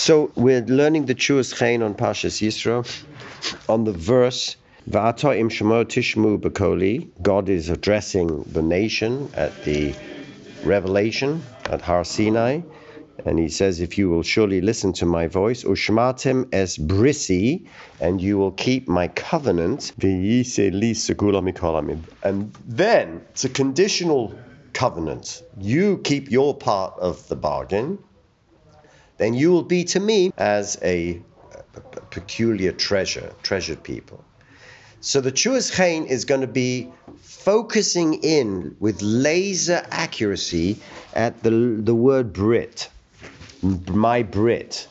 So we're learning the Chuas Chain on Pashas Yisro, on the verse Va'ata im shemo tishmu bekoli. God is addressing the nation at the revelation at Har Sinai, and he says, "If you will surely listen to my voice, ushmatim es brisi, and you will keep my covenant. And then it's a conditional covenant. You keep your part of the bargain, then you will be to me as a, a peculiar treasure, treasured people. So the Chuas Chain is going to be focusing in with laser accuracy at the, the word Brit, my Brit.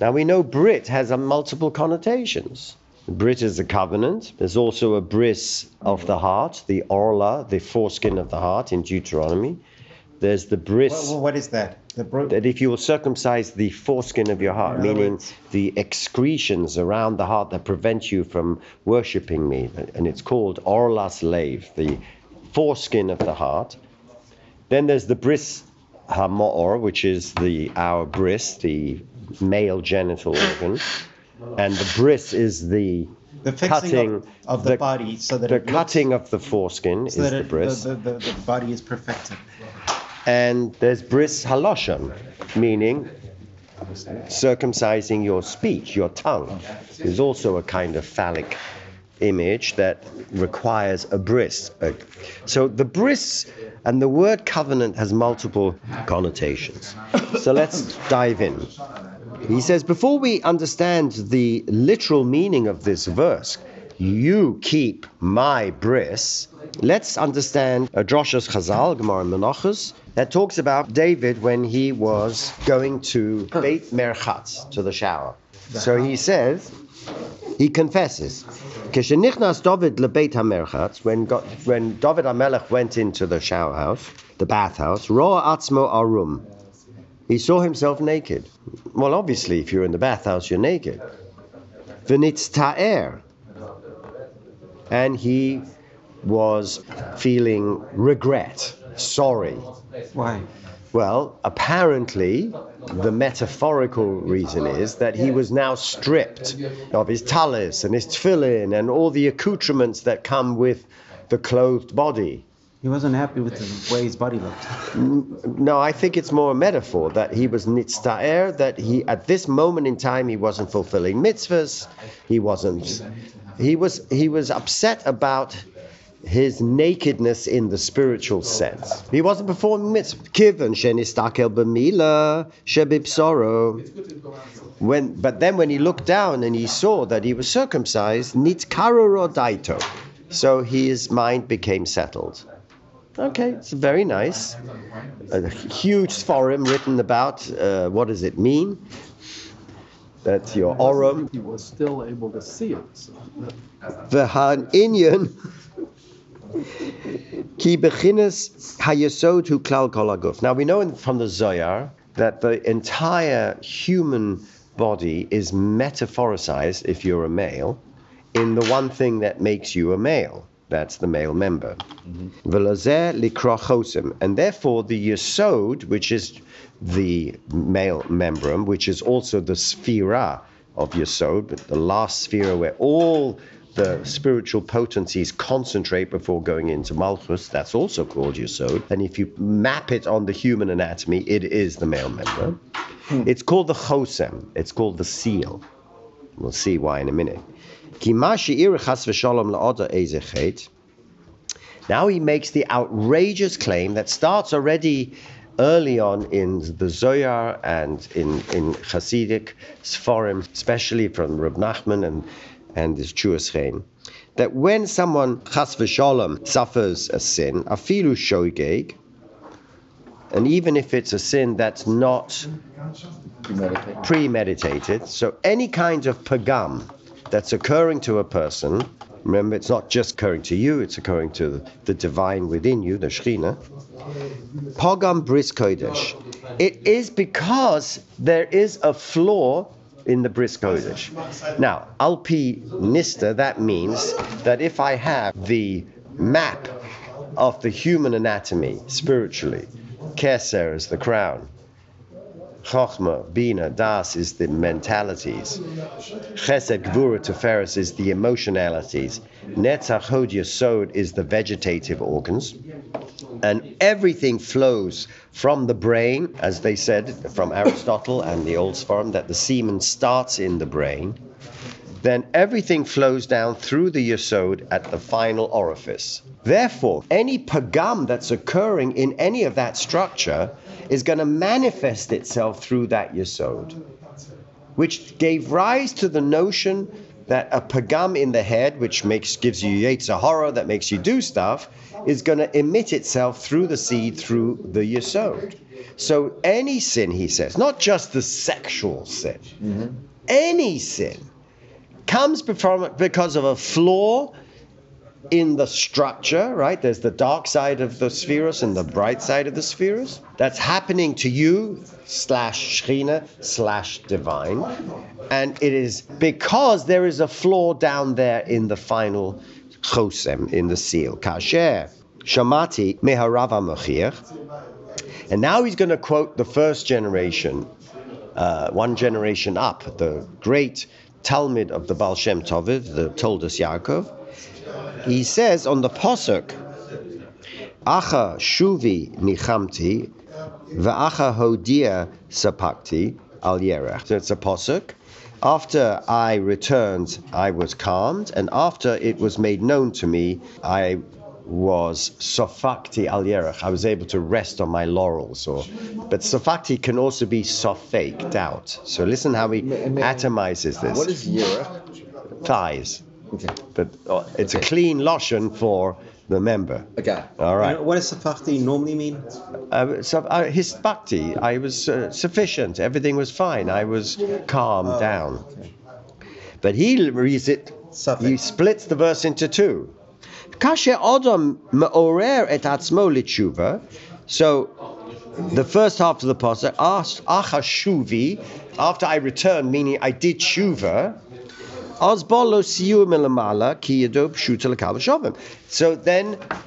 Now we know Brit has a multiple connotations. Brit is a covenant. There's also a bris of the heart, the orla, the foreskin of the heart in Deuteronomy. There's the bris. What is that? The that if you will circumcise the foreskin of your heart, other meaning the excretions around the heart that prevent you from worshipping me, and it's called orlas lave, the foreskin of the heart. Then there's the bris hamor, which is the our bris, the male genital organ, and the bris is the the fixing cutting of, of the, body so that the it looks- of the foreskin so is the bris. the, the, the, the body is perfected. And there's bris haloshon, meaning circumcising your speech, your tongue. Is also a kind of phallic image that requires a bris. So the bris and the word covenant has multiple connotations. So let's dive in. He says, before we understand the literal meaning of this verse, you keep my bris, let's understand uh, a Drosha's Chazal, Gemara Menachos, that talks about David when he was going to Beit Merchatz, to the shower. So he says, he confesses. Keshenichnas David lebeit hamerchatz, when when David Hamelech went into the shower house, the bathhouse, roa atzmo arum, he saw himself naked. Well, obviously, if you're in the bathhouse, you're naked. V'nitz ta'er, and he was feeling regret, sorry. Why? Well, apparently, the metaphorical reason is that he was now stripped of his talis and his tefillin and all the accoutrements that come with the clothed body. He wasn't happy with the way his body looked. No, I think it's more a metaphor that he was nitzta'er, that he, at this moment in time, he wasn't fulfilling mitzvahs, he wasn't, he was, he was upset about his nakedness in the spiritual sense. He wasn't performing mitzvah. Kivan shenistakel b'mila shebibsoro. When, but then when he looked down and he saw that he was circumcised, nitkaro daito. So his mind became settled. Okay, it's very nice. A huge forum written about uh, what does it mean? That's your orum. He was still able to see it. So V'han inyan ki beginnes hayesod hu klal kol haguf. Now we know in, from the Zohar that the entire human body is metaphoricized, if you're a male, in the one thing that makes you a male. That's the male member. Mm-hmm. Chosim. And therefore the yesod, which is the male membrum, which is also the sphera of yesod, the last sphera where all the spiritual potencies concentrate before going into malchus. That's also called yesod. And if you map it on the human anatomy, it is the male member. Hmm. It's called the chosem. It's called the seal. We'll see why in a minute. Ki ma she'ir chas v'shalom la'oda ezechet. Now he makes the outrageous claim that starts already early on in the Zohar and in, in Hasidic Sforim, especially from Reb Nachman and, and his Chuas Chain, that when someone, chas v'shalom, suffers a sin, afilu shoigeg, and even if it's a sin that's not premeditated, so any kind of pagam that's occurring to a person, remember it's not just occurring to you, it's occurring to the divine within you, the Shekhinah, pagam bris kodesh. It is because there is a flaw in the bris kodesh. Now, alpi nista, that means that if I have the map of the human anatomy spiritually, keser is the crown, Chochma, Bina, Das is the mentalities. Chesed, Gvura, Tiferes is the emotionalities. Netzach, Hod, Yesod is the vegetative organs. And everything flows from the brain, as they said from Aristotle and the Old Sforum, that the semen starts in the brain. Then everything flows down through the Yesod at the final orifice. Therefore, any pagam that's occurring in any of that structure is going to manifest itself through that Yesod, which gave rise to the notion that a pagam in the head, which makes gives you horror, that makes you do stuff, is going to emit itself through the seed, through the Yesod. So any sin, he says, not just the sexual sin, mm-hmm. any sin comes from because of a flaw in the structure, right? There's the dark side of the spheres and the bright side of the spheres. That's happening to you, slash Shechina, slash divine. And it is because there is a flaw down there in the final chosem, in the seal. Kasher, Shamati, Meharava Mechir. And now he's going to quote the first generation, uh, one generation up, the great Talmud of the Baal Shem Toviv, the Toldos Yaakov. He says on the Posuk, Acha Shuvi Nichamti, Va'acha Hodia Sapakti Al Yerech. So it's a Posuk. After I returned, I was calmed, and after it was made known to me, I was sofakti al yerech. I was able to rest on my laurels. Or, but sofakti can also be sofake, doubt. So listen how he atomizes this. What is Yerech? thighs? Okay. But uh, it's a clean lotion for the member. Okay. All right. And What does safakti normally mean? Uh, so uh, his bhakti, I was uh, sufficient. Everything was fine. I was calmed down. But he reads it. Suffix. He splits the verse into two. Kasher Odom me'orer et atzmo litshuva. So the first half of the pasuk, achashuvi, after I returned, meaning I did shuva. So then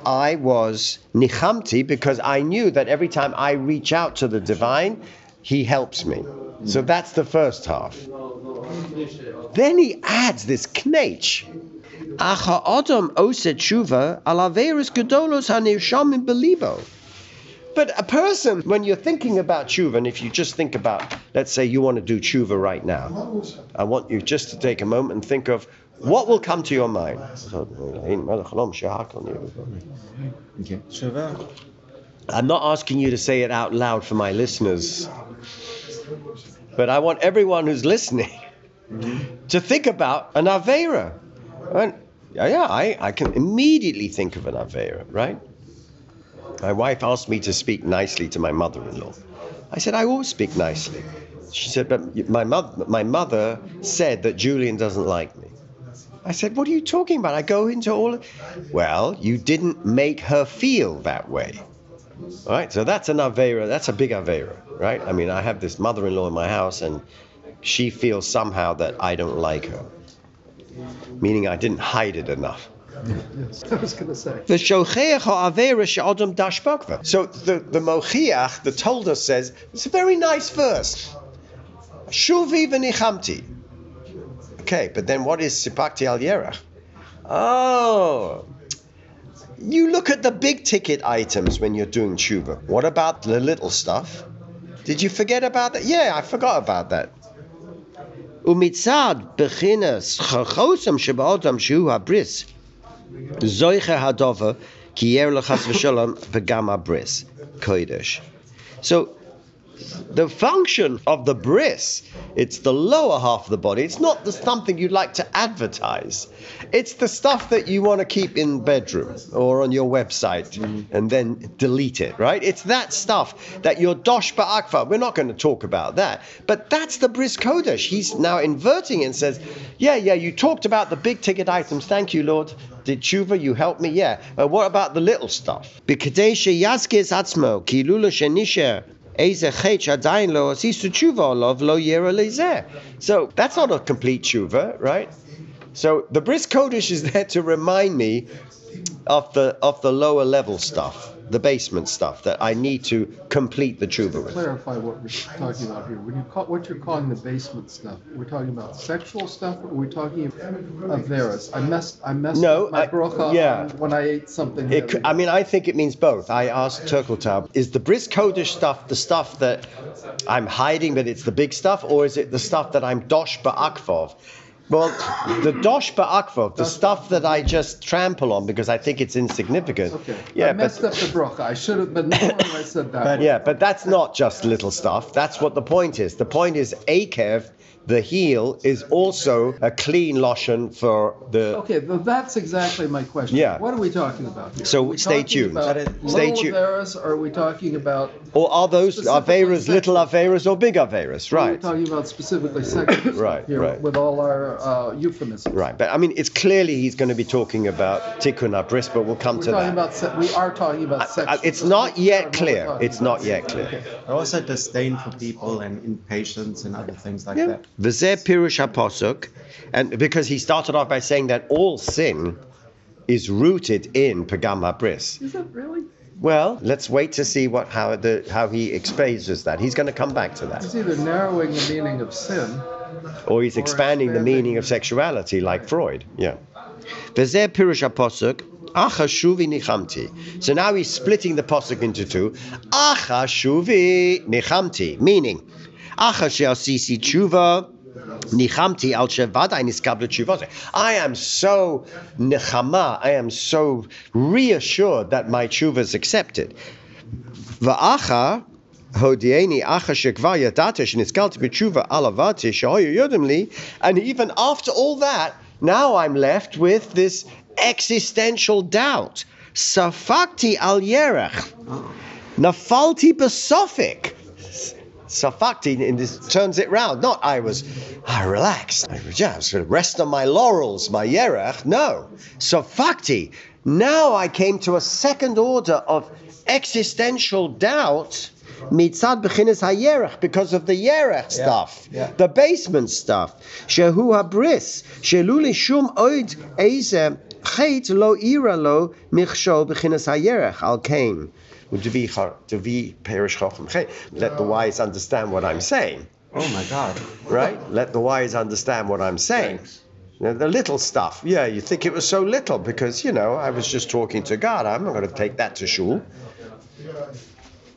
I was nichamti because I knew that every time I reach out to the divine, he helps me. So that's the first half. Then he adds this knech. Acha Adam oset shuva alaveris gedolos hanirsham belibo. But a person, when you're thinking about tshuva, and if you just think about, let's say you want to do tshuva right now, I want you just to take a moment and think of what will come to your mind. I'm not asking you to say it out loud for my listeners, but I want everyone who's listening to think about an Avera. And, yeah, yeah, I, I can immediately think of an Avera, right? My wife asked me to speak nicely to my mother in law. I said, I always speak nicely. She said, but my, mother, my mother said that Julian doesn't like me. I said, What are you talking about? I go into all. Well, you didn't make her feel that way. All right, so that's an Avera, that's a big Avera, right? I mean, I have this mother in law in my house, and she feels somehow that I don't like her, meaning I didn't hide it enough. Yes, I was going to say. The. So the, the mochiach, the us says, it's a very nice verse. Shuvi v'nichamti. Okay, but then what is sipakti al yerach? Oh, you look at the big ticket items when you're doing tshuva. What about the little stuff? Did you forget about that? Yeah, I forgot about that. Umitzad bechinas chachosam shebaotam shu habris. Zoiche hadova kiyer lechas v'shalom v'gama abris kodesh. So the function of the bris, it's the lower half of the body. It's not the something you'd like to advertise. It's the stuff that you want to keep in bedroom or on your website mm-hmm. and then delete it, right? It's that stuff that your dosh ba'akfa, we're not going to talk about that. But that's the bris kodesh. He's now inverting and says, yeah, yeah, you talked about the big ticket items. Thank you, Lord. Did tshuva, you help me? Yeah. Uh, what about the little stuff? So that's not a complete tshuva, right? So the bris kodesh is there to remind me of the of the lower level stuff. The basement stuff that I need to complete the tshuva with. Clarify what we're talking about here. When you call, what you're calling the basement stuff, we're talking about sexual stuff, or we're talking of Veras. I messed, I messed No, up my I- bracha yeah. when I ate something. It, I mean, I think it means both. I asked Turkeltaub, is the Bris Kodesh stuff the stuff that I'm hiding, but it's the big stuff, or is it the stuff that I'm Dosh Ba'akvov? Well, the Dosh Ba'akvov, the stuff that I just trample on because I think it's insignificant. Okay. Yeah, I messed but up the bracha. I should have been I said that. yeah, but that's not just little stuff. That's what the point is. The point is Akev, the heel, is also a clean lotion for the. Okay, well, that's exactly my question. Yeah. What are we talking about here? So Are we stay tuned. About Stay little tuned. Averas, or are we talking about? Or are those Specifically Averas little sexual. Averas or big Averas? Are We're talking about specifically sex. stuff Right, here right. with all our uh, euphemisms. Right, but I mean, it's clearly he's going to be talking about Tikkun Abris, but we'll come We're to talking that. about se- we are talking about sex. I- it's not yet clear. It's not yet clear. Also disdain for people and impatience and other things like Yeah. that. V'zeh pirush haposuk, and because he started off by saying that all sin is rooted in Pagam Habris. Is it really? Well, let's wait to see what how the how he exposes that. He's going to come back to that, He's either narrowing the meaning of sin. or he's expanding the meaning of sexuality, like Freud. Yeah. V'zeh pirush haposuk. Acha shuvi nichamti. So now he's splitting the posuk into two. Acha shuvi nichamti, meaning I am so nechama. I am so reassured that my tshuva is accepted. And even after all that, now I'm left with this existential doubt. Safakti al yerech. Nafalti besofik. Safakti in this turns it round. Not I was, I relaxed. I was just sort of rest on my laurels, my yerech. No, Safakti. Now I came to a second order of existential doubt. Mitzad b'chinas hayerech because of the yerech stuff, yeah. the basement stuff. Shehu habris shelu lishum oid eze chet lo ira lo michsho b'chinas hayerech al kain. U'devi char- devi perish chochem chet. Let the wise understand what I'm saying, Oh my God. right? Let the wise understand what I'm saying. Now, the little stuff, yeah, you think it was so little because, you know, I was just talking to God. I'm not going to take that to shul.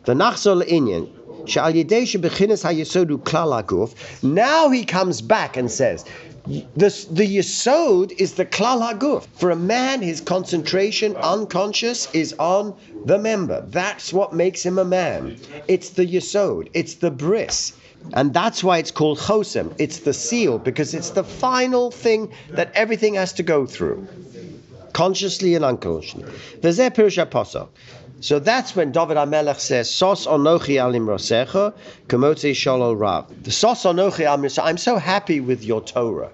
The Nachzol Inyan. Sha'al yedei shebechinas hayesodu klal haguf. Now he comes back and says, the, the yesod is the klal haguf. For a man, his concentration, unconscious, is on the member. That's what makes him a man. It's the yesod. It's the bris. And that's why it's called chosem. It's the seal because it's the final thing that everything has to go through consciously and unconsciously. V'zeh pirush haposok. So that's when David HaMelech says, Sos onochi al imrosecha, kamotzi shalol rav. The sos onochi al imrosecha, I'm so happy with your Torah.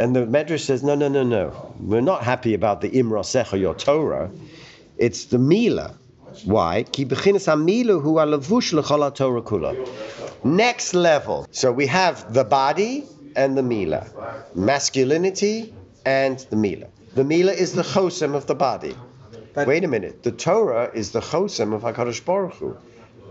And the Medrash says, no, no, no, no. We're not happy about the imrosecha, your Torah. It's the Mila. Why? Next level. So we have the body and the Mila. Masculinity and the Mila. The Mila is the chosem of the body. But- Wait a minute. The Torah is the chosem of HaKadosh Baruch Hu.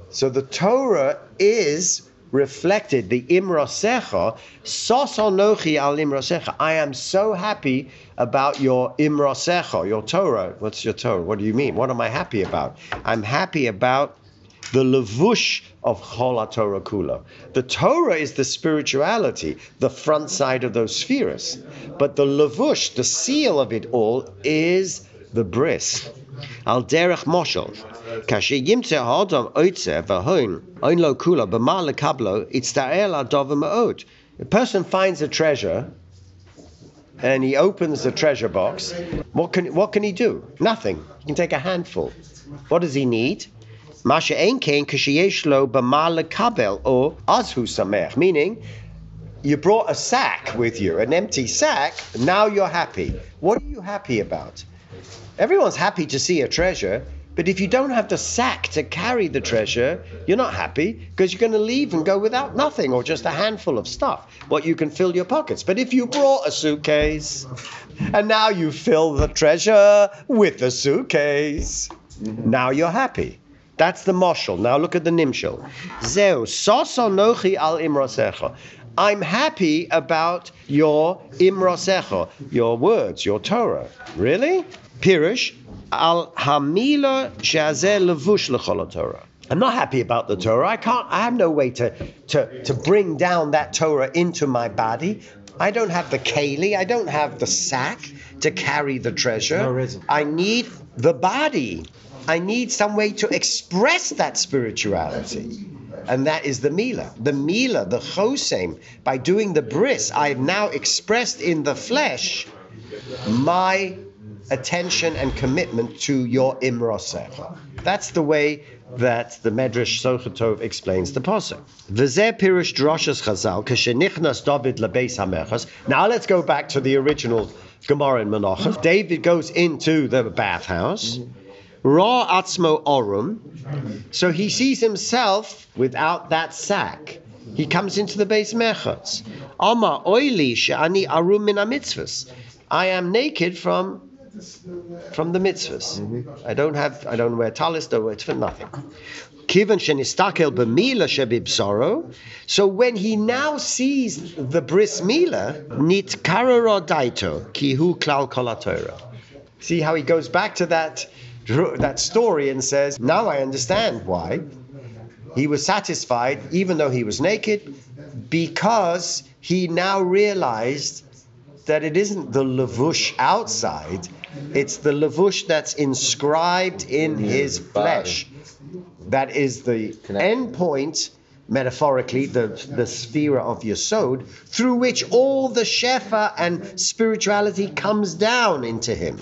So the Torah is reflected, the imrosecha, sos nochi al imrosecha. I am so happy about your imrosecha, your Torah. What's your Torah? What do you mean? What am I happy about? I'm happy about the levush of Chol Torah Kula. The Torah is the spirituality, the front side of those spheres. But the levush, the seal of it all, is the bris. Al derech moshel. Kashe yimtze ha'adam oitze v'hoin oin lo kula b'ma lekablo itzta'el adov ma'od. A person finds a treasure and he opens the treasure box. What can, what can he do? Nothing. He can take a handful. What does he need? Masha ein kain kasheyesh lo b'ma lekabel or azhu samech. Meaning, you brought a sack with you, an empty sack, now you're happy. What are you happy about? Everyone's happy to see a treasure, but if you don't have the sack to carry the treasure, you're not happy because you're going to leave and go without nothing or just a handful of stuff, what you can fill your pockets. But if you brought a suitcase and now you fill the treasure with the suitcase, Now you're happy. That's the moshel. Now look at the nimshel. Zeu soso nochi al imrosecha. I'm happy about your imrosecha, your words, your Torah. Really? Pirish al hamila levush lechol Torah. I'm not happy about the Torah. I can't. I have no way to to to bring down that Torah into my body. I don't have the keli. I don't have the sack to carry the treasure. No reason. I need the body. I need some way to express that spirituality. And that is the Mila. The Mila, the Chosem, by doing the bris, I have now expressed in the flesh my attention and commitment to your Imrosecha. That's the way that the Medrash Sochatov explains the pasuk. Now let's go back to the original Gemara in Menachem. David goes into the bathhouse. Ra atzmo orum. So he sees himself without that sack. He comes into the base mechas. Ama oili arum min. I am naked from from the mitzvahs. I don't have, I don't wear talis, don't wear nothing. Shenistakel. So when he now sees the bris mila, nit daito kihu klal. See how he goes back to that that story and says, now I understand why. He was satisfied, even though he was naked, because he now realized that it isn't the lavush outside, it's the lavush that's inscribed in his flesh. That is the end point, metaphorically, the, the sphere of Yesod, through which all the shefa and spirituality comes down into him.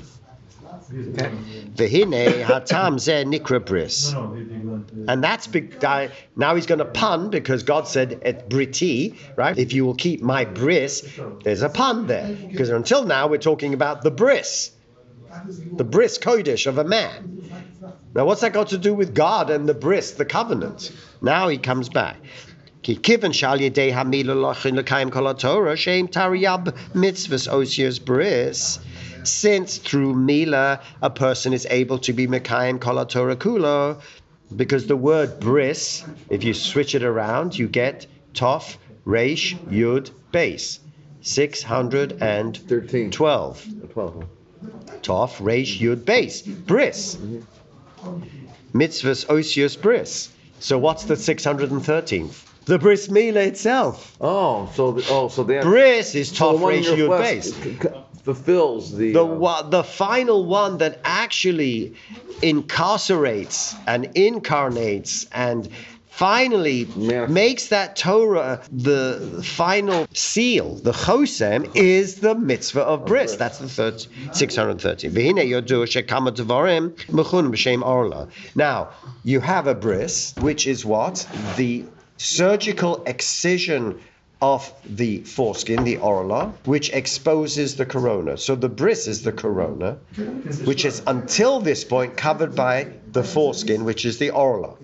Vehine hatam zeh nikra bris. And that's big. Now he's going to pun because God said at briti, right? If you will keep my bris, there's a pun there because until now we're talking about the bris, the bris kodesh of a man. Now what's that got to do with God and the bris, the covenant? Now he comes back. Since through Mila a person is able to be Mekayim Kol HaTorah Kulo, because the word bris, if you switch it around, you get Tof Reish, Yud, Base. 612. 12. Huh? Tov, Reish, Yud, Base. Bris. Mitzvahs Osius Bris. So what's the 613th? The Bris Mila itself. Oh, so the, oh, so they have, Bris is so the Tov, one Reish, your Yud, Base. c- c- fulfills the. the uh, one, the final one that actually incarcerates and incarnates and finally Yeah. makes that Torah the final seal, the chosem, is the mitzvah of bris. That's the third, 630. V'hine yodu shekama devarim mechun b'shem orla. Now, you have a bris, which is what? The surgical excision of the foreskin, the orla, which exposes the corona. So the bris is the corona, which is until this point covered by the foreskin, which is the orla.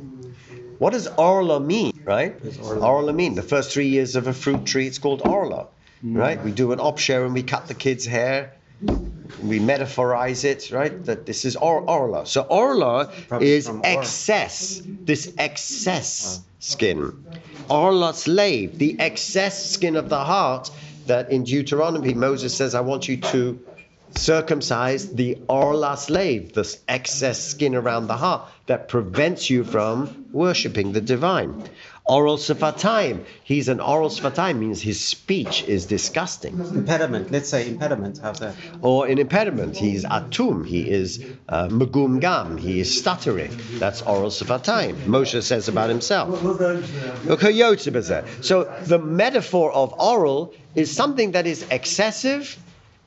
What does orla mean, right? Orla mean the first three years of a fruit tree, it's called orla, right? We do an opshare and we cut the kid's hair. We metaphorize it, right? That this is or, orla. So orla From- is from or. excess, this excess skin. Orla slave, the excess skin of the heart that in Deuteronomy Moses says, I want you to circumcise the orla slave, this excess skin around the heart that prevents you from worshipping the divine. Oral safatayim, he's an oral safatayim, means his speech is disgusting. Impediment. Let's say impediment. How's that? Or an impediment, he's atum, he is uh, megum gam, he is stuttering. That's oral safatayim. Moshe says about himself. So the metaphor of oral is something that is excessive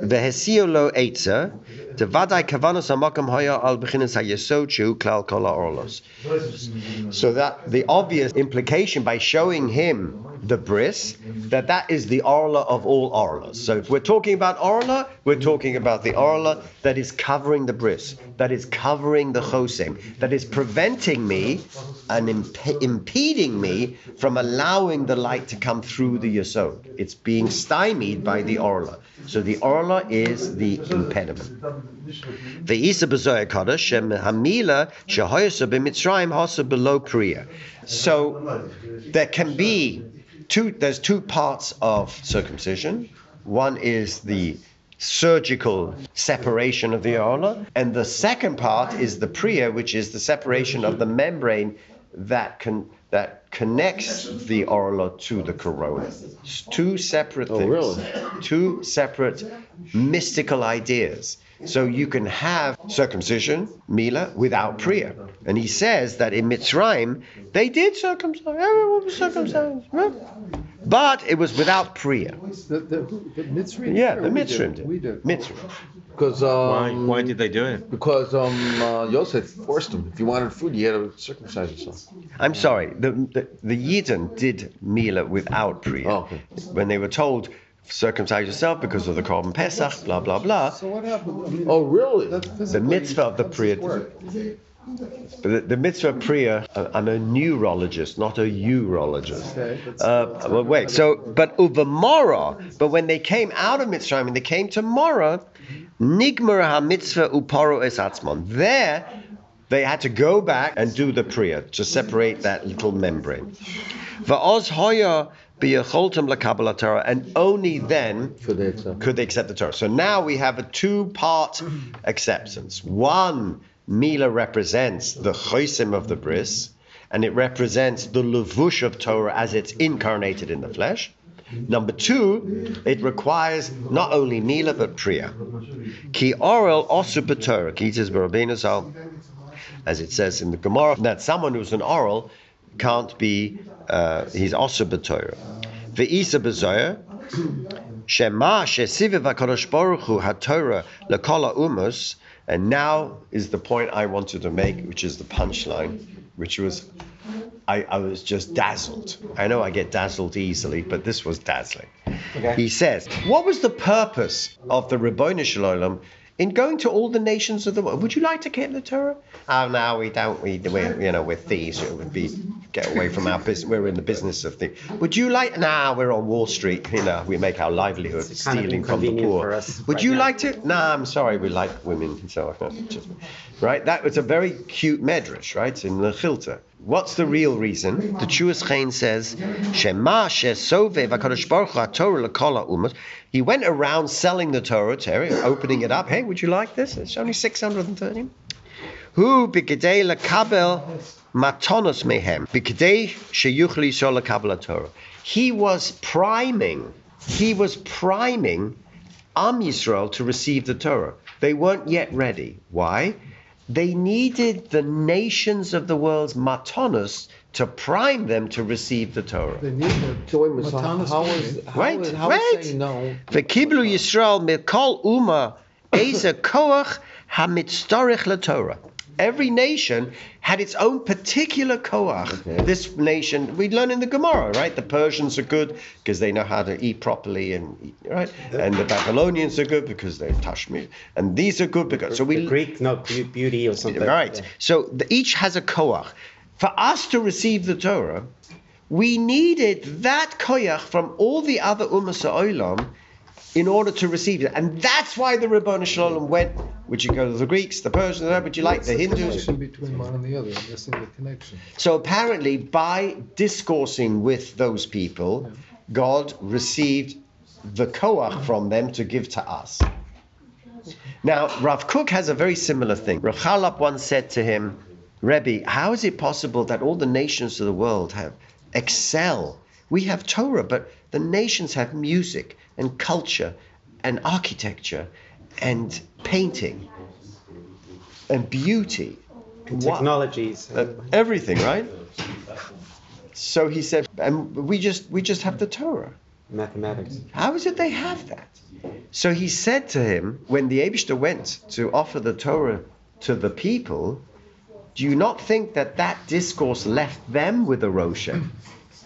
Vehesio lo eitza, devadai kavanos amakam hoya al bechinas hayesod shu klal kol. So that the obvious implication by showing him the bris, that that is the orla of all orlas. So if we're talking about orla, we're talking about the orla that is covering the bris, that is covering the chosem, that is preventing me and imp- impeding me from allowing the light to come through the yesod. It's being stymied by the orla. So the orla is the impediment. Shem hamila below priya. So there can be two. There's two parts of circumcision. One is the surgical separation of the orla, and the second part is the priya, which is the separation of the membrane that can that connects the orla to the corona. It's two separate Oh, things. really? Two separate mystical ideas. So you can have circumcision, Mila, without Priya. And he says that in Mitzrayim, they did circumcise. Everyone was circumcised. right? But it was without Priya. The, the, the Mitzrayim? Yeah, the we did? Mitzrayim did. We did. Mitzrayim. Because Why, um, why did they do it? Because um, uh, Yosef forced them. If you wanted food, you had to circumcise yourself. I'm sorry, the, the, the Yidden did Mila without Priya. Oh, okay. When they were told, circumcise yourself because of the Korban Pesach, blah, blah, blah. So what happened? I mean, Oh, really? The mitzvah of the Priya. But the, the mitzvah Priya, uh, I'm a neurologist, not a urologist. Okay, Uh, well, wait. So, but Uvamora, but when they came out of Mitzrayim and they came to Mora, Nigmar ha mitzvah uparo es atzmon. There, they had to go back and do the Priya to separate that little membrane. Va'oz hoya biyacholtem lakabala Torah, and only then For the example. could they accept the Torah. So now we have a two-part acceptance. One, Mila represents the chosim of the bris, and it represents the levush of Torah as it's incarnated in the flesh. Number two, it requires not only Mila but Priya. Ki oral osu b'Torah, ki tis Zal, as it says in the Gemara, that someone who's an oral can't be, uh, he's osu b'Torah. Ve'isa b'Zoyer, Shema shesiviv HaKadosh Baruch Hu HaTorah lekol umus, and now is the point I wanted to make, which is the punchline, which was, I, I was just dazzled. I know I get dazzled easily, but this was dazzling. He says, what was the purpose of the Ribono Shalom in going to all the nations of the world? Would you like to keep the Torah? Oh, no, we don't. We, we're, you know, we're thieves. It would be get away from our business. We're in the business of things. Would you like? Nah, we're on Wall Street. You know, we make our livelihood It's stealing from the poor. for us Would right you now. like to? Nah, I'm sorry. We like women and so on. Just- right? That was a very cute medrash, right? In the Chilta. What's the real reason? The Chuas Chain says, Shema shesove v'kadosh baruch hu Torah umas. He went around selling the Torah, Terry, opening it up. Hey, would you like this? It's only 630. Hu b'kedei lekabel matonos mehem. Sheyuchli Torah. He was priming, he was priming Am Yisrael to receive the Torah. They weren't yet ready. Why? They needed the nations of the world's matonos to prime them to receive the Torah. They need the So wait a minute. So Matanas how meaning- is how Wait, is- how wait. is saying no? V'kiblu Yisrael mikol uma eza koach hamitztorich laTorah. Every nation had its own particular koach. Okay. This nation, we learn in the Gemara, right? The Persians are good because they know how to eat properly, and right? And the Babylonians are good because they're Tashmir, and these are good because so we the Greek, no, beauty or something. Right. Yeah. So the, each has a koach. For us to receive the Torah, we needed that koach from all the other ummas olam in order to receive it, and that's why the Ribbon Shalom went. Would you go to the Greeks, the Persians? Would you like What's the Hindus? connection between one and the other? I'm missing the connection. So apparently, by discoursing with those people, God received the koach from them to give to us. Now, Rav Kook has a very similar thing. Rav Charlap once said to him, Rebbe, how is it possible that all the nations of the world have excel? We have Torah, but the nations have music and culture and architecture and painting and beauty. Why- Technologies. uh, everything, right? So he said, and we just we just have the Torah. mathematics. How is it they have that? So he said to him, when the Abishter went to offer the Torah to the people, do you not think that that discourse left them with a rosha,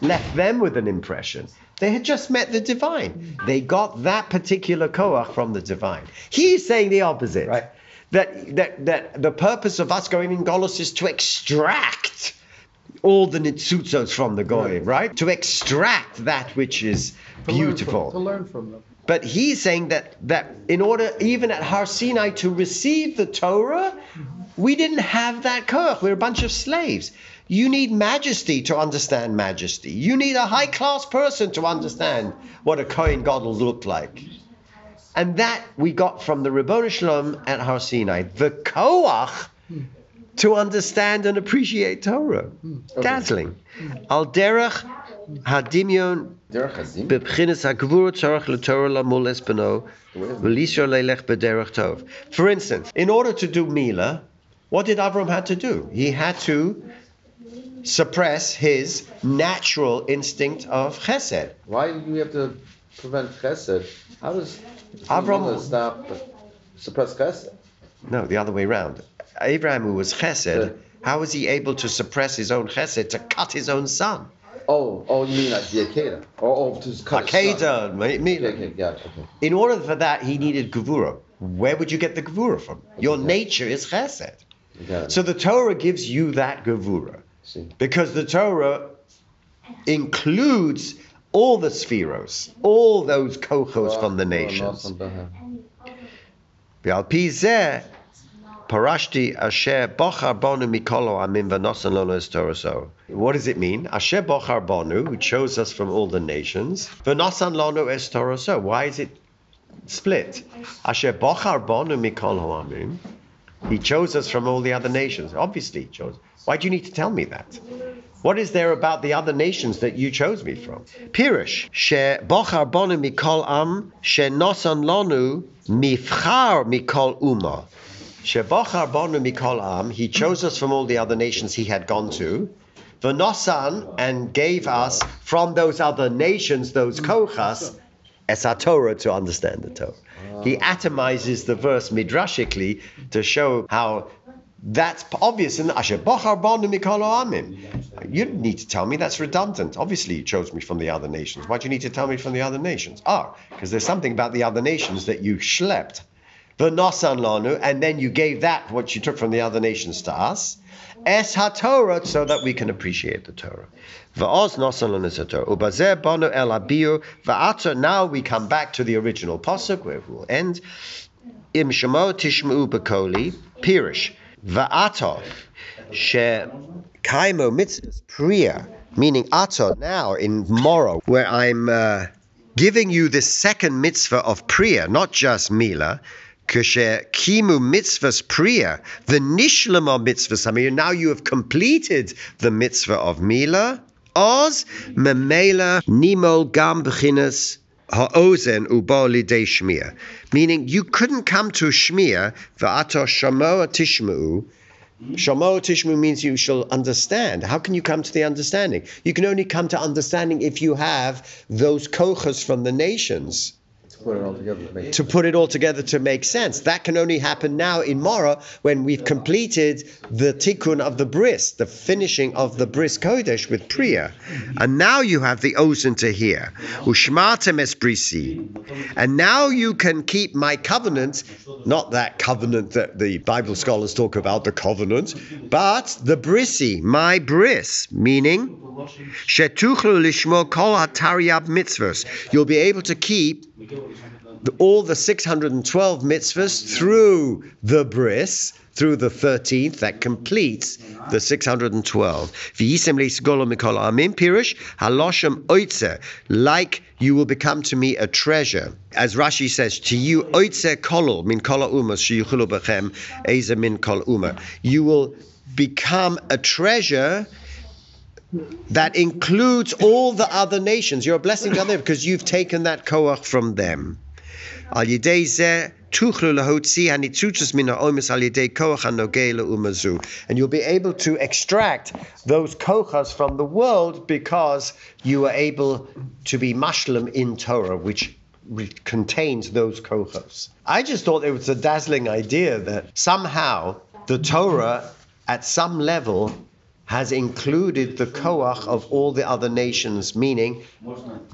left them with an impression? They had just met the divine. They got that particular koach from the divine. He's saying the opposite. Right. That, that, that the purpose of us going in Golos is to extract all the nitzutzos from the goyim, right? To extract that which is To learn from- beautiful. To learn from them. But he's saying that that in order, even at Har Sinai, to receive the Torah, we didn't have that koach. We're a bunch of slaves. You need majesty to understand majesty. You need a high class person to understand what a Kohen Gadol looked like. And that we got from the Ribbon Shalom at Har Sinai. The koach to understand and appreciate Torah. Hmm. Dazzling. Al derech hadimion Derech Hazim. בבחינת הגבורה צורך לתורה למול את בנו ולשאול ללך בדרך טוב. For instance, in order to do Mila, what did Avram had to do? He had to suppress his natural instinct of chesed. Why do we have to prevent chesed? How does Avram- Avram stop suppress chesed? No, the other way around. Abraham, who was chesed, how was he able to suppress his own chesed to cut his own son? Oh, oh, you mean like the Akeda? Oh, oh to cut Akeda, mate, me. Okay, okay, yeah, okay. In order for that, he needed Gevura. Where would you get the Gevura from? Your nature is Chesed. So the Torah gives you that Gevura. Because the Torah includes all the spheros, all those kochos from the nations. Parashti asher bochar bonu mikolo amim v'nosan lo so. What does it mean? Asher bochar bonu, who chose us from all the nations. V'nasan lanu es Torah Why is it split? Asher bochar bonu mikol ha'amim. He chose us from all the other nations. Obviously, he chose. Why do you need to tell me that? What is there about the other nations that you chose me from? Pirish, she bochar bonu mikol am, she nosan lonu mifchar mikol umah. Shebochar bonu mikol am. He chose us from all the other nations he had gone to. Venosan, and gave us from those other nations, those kochas, as our Torah to understand the Torah. He atomizes the verse midrashically to show how that's obvious in Asher Bochar Bonu Amim. You didn't need to tell me that's redundant. Obviously, you chose me from the other nations. Why do you need to tell me from the other nations? Ah, because there's something about the other nations that you schlepped. V'nosan lanu, and then you gave that what you took from the other nations to us. Es haTorah, so that we can appreciate the Torah. V'oz nosan lanu es haTorah. Ubazeh bonu el abiyu v'ato. Now we come back to the original pasuk where we will end. Im shemo tishmeu bekoli pirish va'ato she kaimo mitzvahs priya meaning ato now in tomorrow where I'm uh, giving you this second mitzvah of priya not just mila Kasher kimu mitzvahs priya, the nishlama mitzvahs. Mean, now you have completed the mitzvah of mila. Oz memela nimol gam bechinas ha'ozen ubo lidei shmir. Meaning, you couldn't come to shmir va'ato shamoa tishmu. Shamoa tishmu means you shall understand. How can you come to the understanding? You can only come to understanding if you have those kochas from the nations To put it all together. to make- to put it all together to make sense. That can only happen now in Mora when we've completed the tikkun of the bris, the finishing of the bris kodesh with priya, and now you have the ozen to hear. Ushmatem es brisi, and now you can keep my covenant, not that covenant that the Bible scholars talk about, the covenant, but the brisi, my bris, meaning shetuchlu lishmo kol hatariyab mitzvahs. You'll be able to keep all the 612 mitzvahs through the bris, through the 13th, that completes the 612. V'yisem le'isgolo mikol amim pirush haloshem oitze, like you will become to me a treasure. As Rashi says, to you kolol min min. You will become a treasure that includes all the other nations. You're a blessing to them because you've taken that koach from them. Al tuchlu lahotzi hanitzuchus min ha'omis al koach hanogele umazu. And you'll be able to extract those kochas from the world because you are able to be mashlem in Torah, which contains those kochos. I just thought it was a dazzling idea that somehow the Torah, at some level, has included the koach of all the other nations, meaning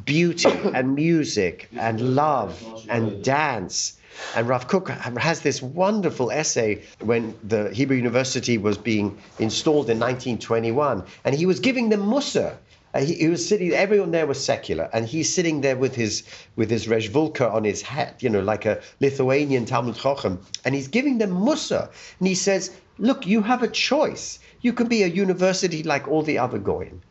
beauty and music and love and dance. And Rav Kook has this wonderful essay when the Hebrew University was being installed in 1921, and he was giving them Musa. Uh, he, he was sitting. Everyone there was secular, and he's sitting there with his with his reshvulka on his hat, you know, like a Lithuanian Talmud Chochem, and he's giving them Musa, and he says, "Look, you have a choice. You can be a university like all the other goyim,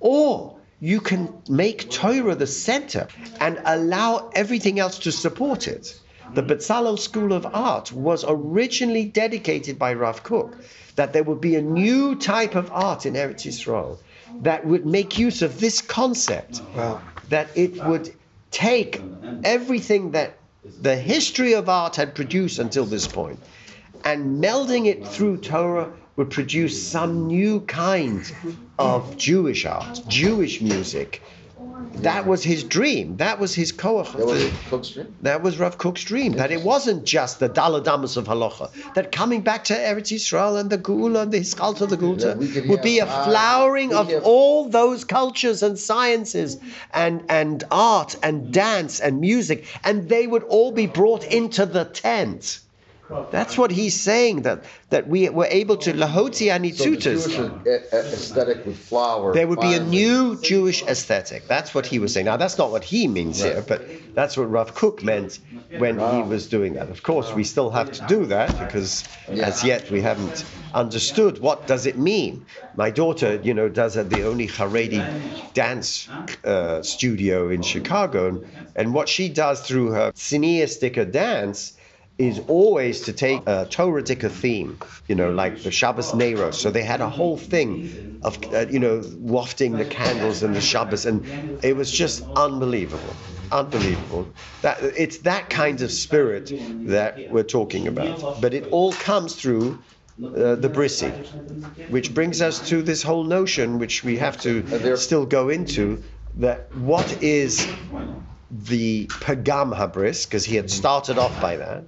or you can make Torah the center and allow everything else to support it." The Bezalel School of Art was originally dedicated by Rav Kook that there would be a new type of art in Eretz Yisrael that would make use of this concept. That it would take everything that the history of art had produced until this point and melding it through Torah would produce some new kind of Jewish art, Jewish music. That was his dream. That was his koach. That was Kook's dream. That was Rav Kook's dream. That it wasn't just the daled amos of Halacha. That coming back to Eretz Yisrael and the Gula and the Hiskalta of the Gulta would be a uh, flowering of have- all those cultures and sciences and, and art and dance and music, and they would all be brought into the tent. That's what he's saying, that, that we were able to So the anitzutas. A- aesthetic with flower. There would be a new Jewish aesthetic. That's what he was saying. Now, that's not what he means here, but that's what Rav Kook meant when he was doing that. Of course, we still have to do that because as yet we haven't understood what does it mean. My daughter, you know, does at the only Haredi dance uh, studio in Chicago, and, and what she does through her cineastica dance is always to take a Torahic theme, you know, like the Shabbos Nero. So they had a whole thing of, uh, you know, wafting the candles and the Shabbos, and it was just unbelievable, unbelievable. That it's that kind of spirit that we're talking about. But it all comes through. Uh, the brisi, which brings us to this whole notion, which we have to still go into, that what is the pagam habris, because he had started off by that,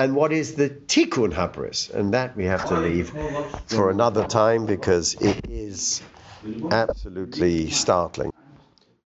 and what is the tikkun habris, and that we have to leave for another time because it is absolutely startling.